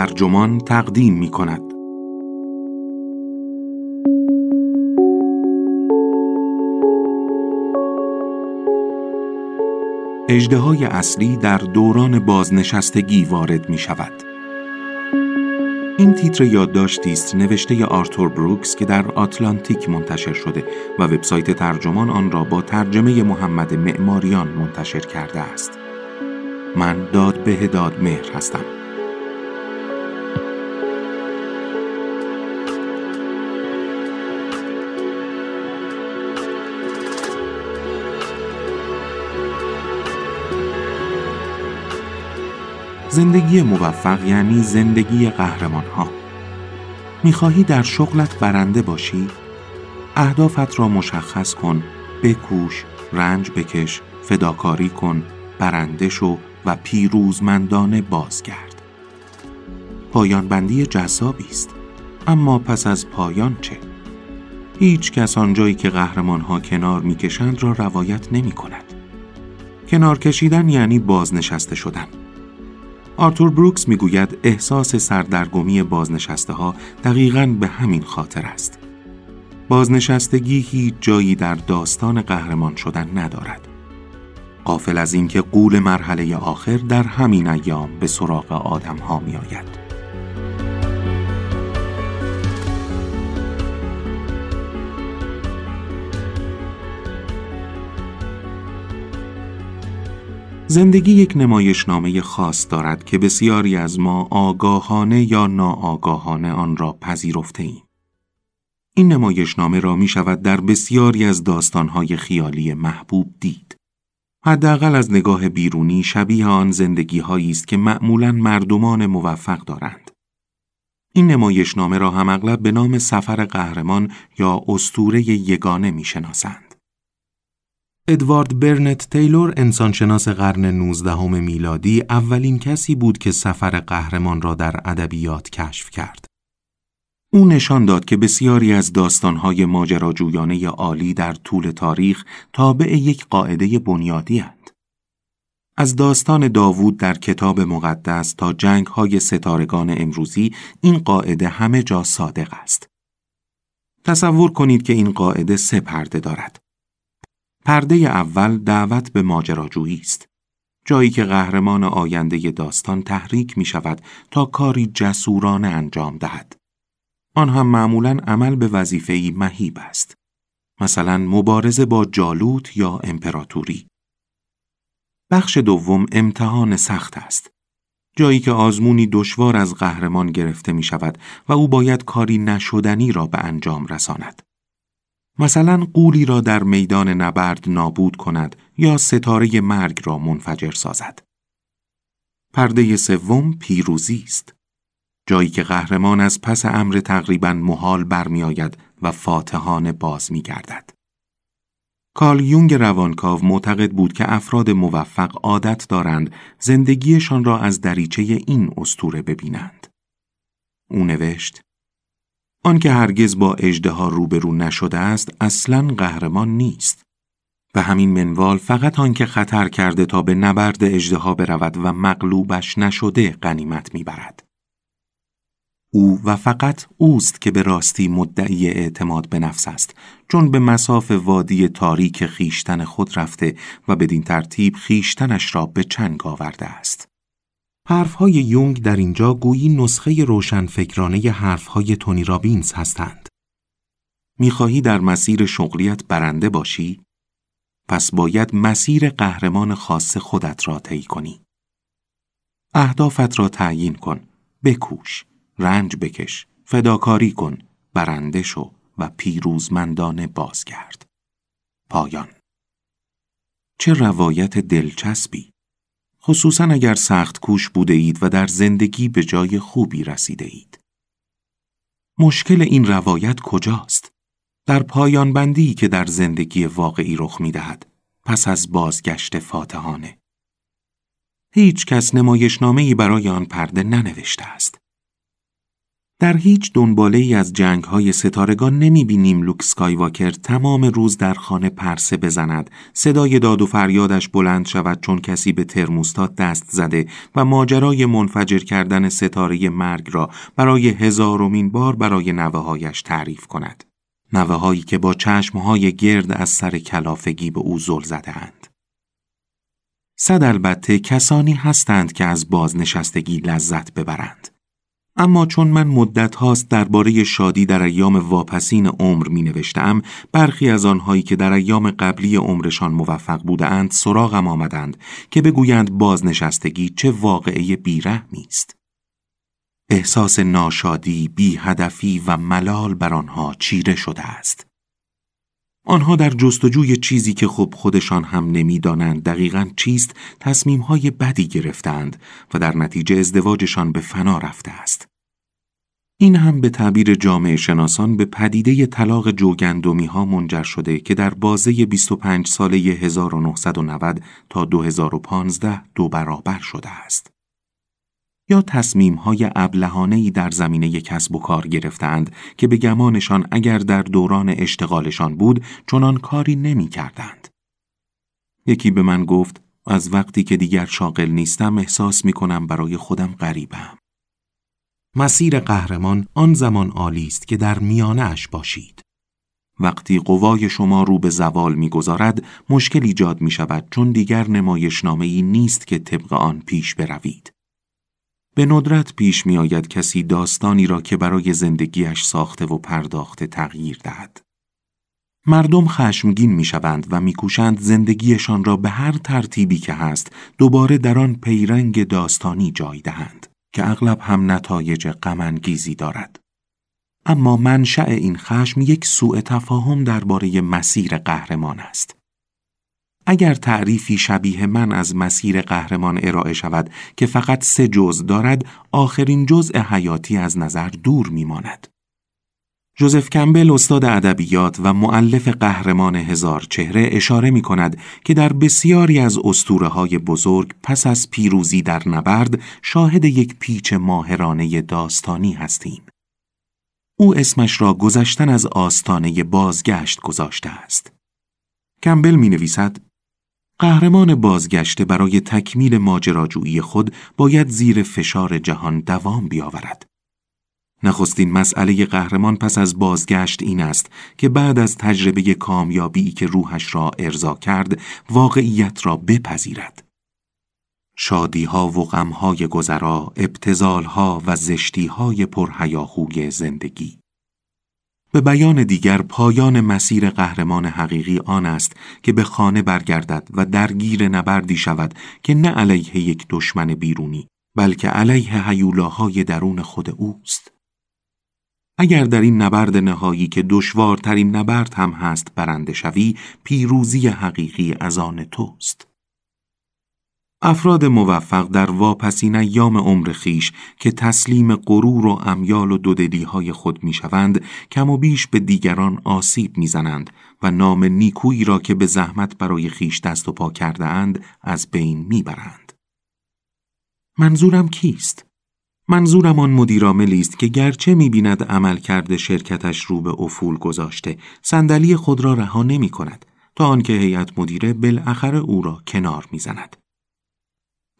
ترجمان تقدیم می کند. اجده اصلی در دوران بازنشستگی وارد می شود. این تیتر یادداشتی است نوشته آرتور بروکس که در آتلانتیک منتشر شده و وبسایت ترجمان آن را با ترجمه محمد معماریان منتشر کرده است. من داد به داد مهر هستم. زندگی موفق یعنی زندگی قهرمان ها. می‌خواهی در شغلت برنده باشی؟ اهدافت را مشخص کن، بکوش، رنج بکش، فداکاری کن، برنده شو و پیروزمندانه بازگرد. پایان بندی جذابی است. اما پس از پایان چه؟ هیچ کس آنجایی که قهرمان ها کنار می‌کشند را روایت نمی کند. کنار کشیدن یعنی بازنشسته شدن. آرتور بروکس می‌گوید احساس سردرگمی بازنشسته ها دقیقا به همین خاطر است. بازنشستگی هیچ جایی در داستان قهرمان شدن ندارد. قافل از اینکه قول مرحله آخر در همین ایام به سراغ آدم ها می آید. زندگی یک نمایشنامه خاص دارد که بسیاری از ما آگاهانه یا ناآگاهانه آن را پذیرفته ایم. این نمایشنامه را می شود در بسیاری از داستانهای خیالی محبوب دید. حداقل از نگاه بیرونی شبیه آن زندگی است که معمولا مردمان موفق دارند. این نمایشنامه را هم اغلب به نام سفر قهرمان یا استوره یگانه می شناسند. ادوارد برنت تیلور انسانشناس قرن 19 میلادی اولین کسی بود که سفر قهرمان را در ادبیات کشف کرد. او نشان داد که بسیاری از داستانهای ماجراجویانه عالی در طول تاریخ تابع یک قاعده بنیادی هند. از داستان داوود در کتاب مقدس تا جنگ های ستارگان امروزی این قاعده همه جا صادق است. تصور کنید که این قاعده سه پرده دارد. پرده اول دعوت به ماجراجویی است. جایی که قهرمان آینده داستان تحریک می شود تا کاری جسورانه انجام دهد. آن هم معمولا عمل به وظیفه‌ای مهیب است. مثلا مبارزه با جالوت یا امپراتوری. بخش دوم امتحان سخت است. جایی که آزمونی دشوار از قهرمان گرفته می شود و او باید کاری نشدنی را به انجام رساند. مثلا قولی را در میدان نبرد نابود کند یا ستاره مرگ را منفجر سازد. پرده سوم پیروزی است. جایی که قهرمان از پس امر تقریبا محال برمیآید و فاتحان باز میگردد. کارل یونگ روانکاو معتقد بود که افراد موفق عادت دارند زندگیشان را از دریچه این استوره ببینند. او نوشت آنکه هرگز با ها روبرو نشده است اصلا قهرمان نیست. به همین منوال فقط آنکه خطر کرده تا به نبرد ها برود و مغلوبش نشده غنیمت می‌برد. او و فقط اوست که به راستی مدعی اعتماد به نفس است چون به مساف وادی تاریک خیشتن خود رفته و بدین ترتیب خیشتنش را به چنگ آورده است. حرفهای یونگ در اینجا گویی نسخه روشنفکرانه حرفهای تونی رابینز هستند. می‌خواهی در مسیر شغلیت برنده باشی؟ پس باید مسیر قهرمان خاص خودت را طی کنی. اهدافت را تعیین کن، بکوش، رنج بکش، فداکاری کن، برنده شو و پیروزمندانه بازگرد. پایان چه روایت دلچسبی خصوصا اگر سخت کوش بوده اید و در زندگی به جای خوبی رسیده اید. مشکل این روایت کجاست؟ در پایان بندی که در زندگی واقعی رخ می دهد پس از بازگشت فاتحانه. هیچ کس نمایشنامه ای برای آن پرده ننوشته است. در هیچ دنباله ای از جنگ های ستارگان نمی بینیم لوک سکایواکر تمام روز در خانه پرسه بزند، صدای داد و فریادش بلند شود چون کسی به ترموستات دست زده و ماجرای منفجر کردن ستاره مرگ را برای هزارمین بار برای نوههایش تعریف کند. نوههایی که با چشمهای گرد از سر کلافگی به او زل زده اند. صد البته کسانی هستند که از بازنشستگی لذت ببرند. اما چون من مدت هاست درباره شادی در ایام واپسین عمر می نوشتم برخی از آنهایی که در ایام قبلی عمرشان موفق بودند سراغم آمدند که بگویند بازنشستگی چه واقعه بیرحمی است. احساس ناشادی، بی هدفی و ملال بر آنها چیره شده است. آنها در جستجوی چیزی که خب خودشان هم نمی‌دانند دقیقا چیست تصمیمهای بدی گرفتند و در نتیجه ازدواجشان به فنا رفته است. این هم به تعبیر جامعه شناسان به پدیده طلاق جوگندومی ها منجر شده که در بازه 25 ساله 1990 تا 2015 دو برابر شده است. یا تصمیم های ابلهانه در زمینه کسب و کار گرفتند که به گمانشان اگر در دوران اشتغالشان بود چنان کاری نمی کردند. یکی به من گفت از وقتی که دیگر شاغل نیستم احساس می کنم برای خودم غریبم. مسیر قهرمان آن زمان عالی است که در میانه باشید. وقتی قوای شما رو به زوال می‌گذارد مشکل ایجاد می شود چون دیگر نمایشنامه ای نیست که طبق آن پیش بروید. به ندرت پیش می آید کسی داستانی را که برای زندگیش ساخته و پرداخته تغییر دهد. مردم خشمگین می شوند و میکوشند زندگیشان را به هر ترتیبی که هست دوباره در آن پیرنگ داستانی جای دهند. که اغلب هم نتایج غمانگیزی دارد. اما منشأ این خشم یک سوء تفاهم درباره مسیر قهرمان است. اگر تعریفی شبیه من از مسیر قهرمان ارائه شود که فقط سه جزء دارد، آخرین جزء حیاتی از نظر دور میماند. جوزف کمبل استاد ادبیات و معلف قهرمان هزار چهره اشاره می کند که در بسیاری از اسطوره های بزرگ پس از پیروزی در نبرد شاهد یک پیچ ماهرانه داستانی هستیم. او اسمش را گذشتن از آستانه بازگشت گذاشته است. کمبل می نویسد قهرمان بازگشته برای تکمیل ماجراجویی خود باید زیر فشار جهان دوام بیاورد. نخستین مسئله قهرمان پس از بازگشت این است که بعد از تجربه کامیابی که روحش را ارضا کرد واقعیت را بپذیرد. شادی ها و غم های گذرا، ابتزال ها و زشتی های پرهیاهوی زندگی. به بیان دیگر پایان مسیر قهرمان حقیقی آن است که به خانه برگردد و درگیر نبردی شود که نه علیه یک دشمن بیرونی بلکه علیه حیولاهای درون خود اوست. اگر در این نبرد نهایی که دشوارترین نبرد هم هست برنده شوی پیروزی حقیقی از آن توست افراد موفق در واپسین ایام عمر خیش که تسلیم غرور و امیال و دودلی های خود می‌شوند کم و بیش به دیگران آسیب می‌زنند و نام نیکویی را که به زحمت برای خیش دست و پا کرده اند از بین می‌برند. منظورم کیست؟ منظورم آن مدیرعاملی است که گرچه می‌بیند عمل کرده شرکتش رو به افول گذاشته صندلی خود را رها نمی کند تا آنکه هیئت مدیره بالاخره او را کنار می‌زند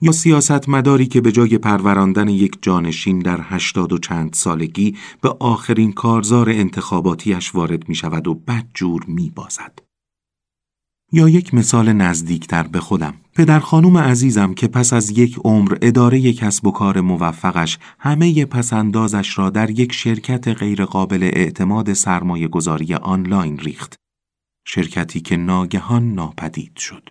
یا سیاست مداری که به جای پروراندن یک جانشین در هشتاد و چند سالگی به آخرین کارزار انتخاباتیش وارد می شود و بدجور می بازد. یا یک مثال نزدیکتر به خودم. پدر خانوم عزیزم که پس از یک عمر اداره کسب و کار موفقش همه پسندازش را در یک شرکت غیرقابل اعتماد سرمایه گذاری آنلاین ریخت. شرکتی که ناگهان ناپدید شد.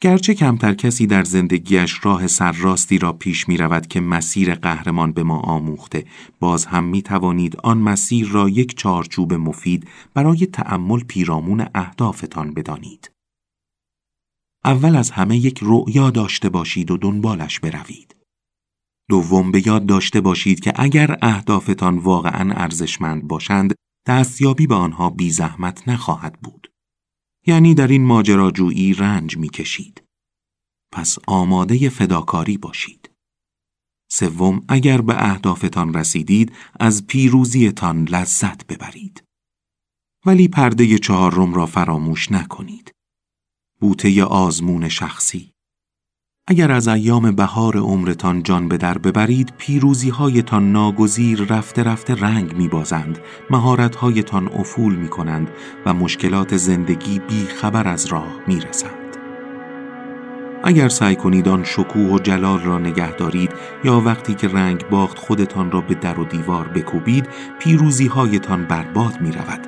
گرچه کمتر کسی در زندگیش راه سرراستی را پیش می رود که مسیر قهرمان به ما آموخته باز هم می توانید آن مسیر را یک چارچوب مفید برای تأمل پیرامون اهدافتان بدانید. اول از همه یک رؤیا داشته باشید و دنبالش بروید. دوم به یاد داشته باشید که اگر اهدافتان واقعا ارزشمند باشند دستیابی به آنها بی زحمت نخواهد بود. یعنی در این ماجراجویی رنج می‌کشید. پس آماده فداکاری باشید. سوم اگر به اهدافتان رسیدید از پیروزیتان لذت ببرید. ولی پرده چهارم را فراموش نکنید. بوته آزمون شخصی اگر از ایام بهار عمرتان جان به در ببرید پیروزی هایتان ناگزیر رفته رفته رنگ می بازند مهارت هایتان افول می کنند و مشکلات زندگی بی خبر از راه می رسند. اگر سعی کنید آن شکوه و جلال را نگه دارید یا وقتی که رنگ باخت خودتان را به در و دیوار بکوبید پیروزی هایتان برباد می رود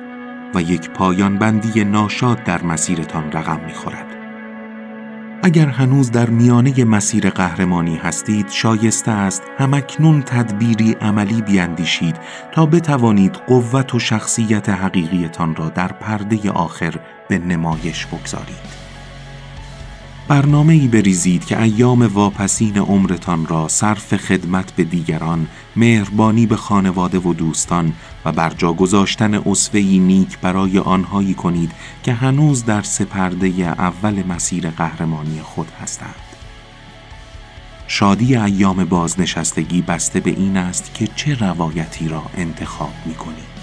و یک پایان بندی ناشاد در مسیرتان رقم می خورد. اگر هنوز در میانه مسیر قهرمانی هستید شایسته است همکنون تدبیری عملی بیاندیشید تا بتوانید قوت و شخصیت حقیقیتان را در پرده آخر به نمایش بگذارید. برنامه ای بریزید که ایام واپسین عمرتان را صرف خدمت به دیگران، مهربانی به خانواده و دوستان و برجا گذاشتن اصفهی نیک برای آنهایی کنید که هنوز در سپرده اول مسیر قهرمانی خود هستند. شادی ایام بازنشستگی بسته به این است که چه روایتی را انتخاب می کنید.